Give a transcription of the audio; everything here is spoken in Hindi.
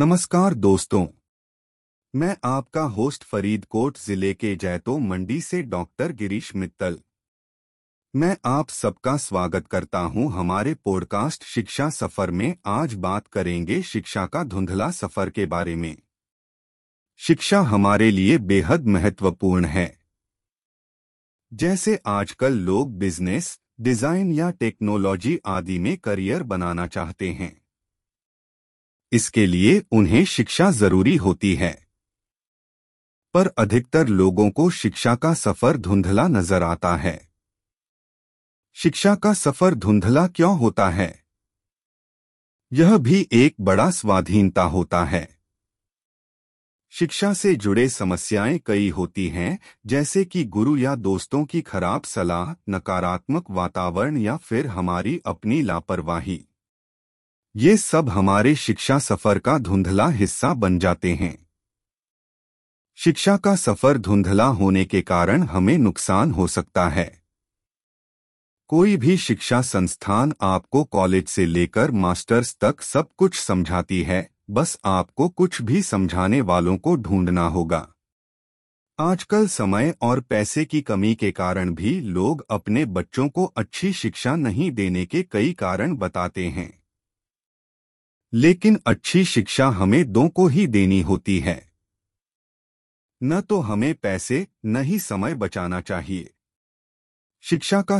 नमस्कार दोस्तों। मैं आपका होस्ट फरीदकोट ज़िले के जैतो मंडी से डॉक्टर गिरीश मित्तल। मैं आप सबका स्वागत करता हूँ हमारे पॉडकास्ट शिक्षा सफ़र में। आज बात करेंगे शिक्षा का धुंधला सफ़र के बारे में। शिक्षा हमारे लिए बेहद महत्वपूर्ण है। जैसे आजकल लोग बिज़नेस, डिज़ाइन या टेक्नोलॉजी आदि में करियर बनाना चाहते हैं। इसके लिए उन्हें शिक्षा ज़रूरी होती है। पर अधिकतर लोगों को शिक्षा का सफ़र धुंधला नज़र आता है। शिक्षा का सफ़र धुंधला क्यों होता है? यह भी एक बड़ा स्वाधीनता होता है। शिक्षा से जुड़े समस्याएँ कई होती हैं, जैसे कि गुरु या दोस्तों की खराब सलाह, नकारात्मक वातावरण या फिर हमारी अपनी लापरवाही। ये सब हमारे शिक्षा सफ़र का धुंधला हिस्सा बन जाते हैं। शिक्षा का सफ़र धुंधला होने के कारण हमें नुकसान हो सकता है। कोई भी शिक्षा संस्थान आपको कॉलेज से लेकर मास्टर्स तक सब कुछ समझाती है, बस आपको कुछ भी समझाने वालों को ढूंढना होगा। आजकल समय और पैसे की कमी के कारण भी लोग अपने बच्चों को अच्छी शिक्षा नहीं देने के कई कारण बताते हैं। लेकिन अच्छी शिक्षा हमें दो को ही देनी होती है। न तो हमें पैसे, न ही समय बचाना चाहिए। शिक्षा का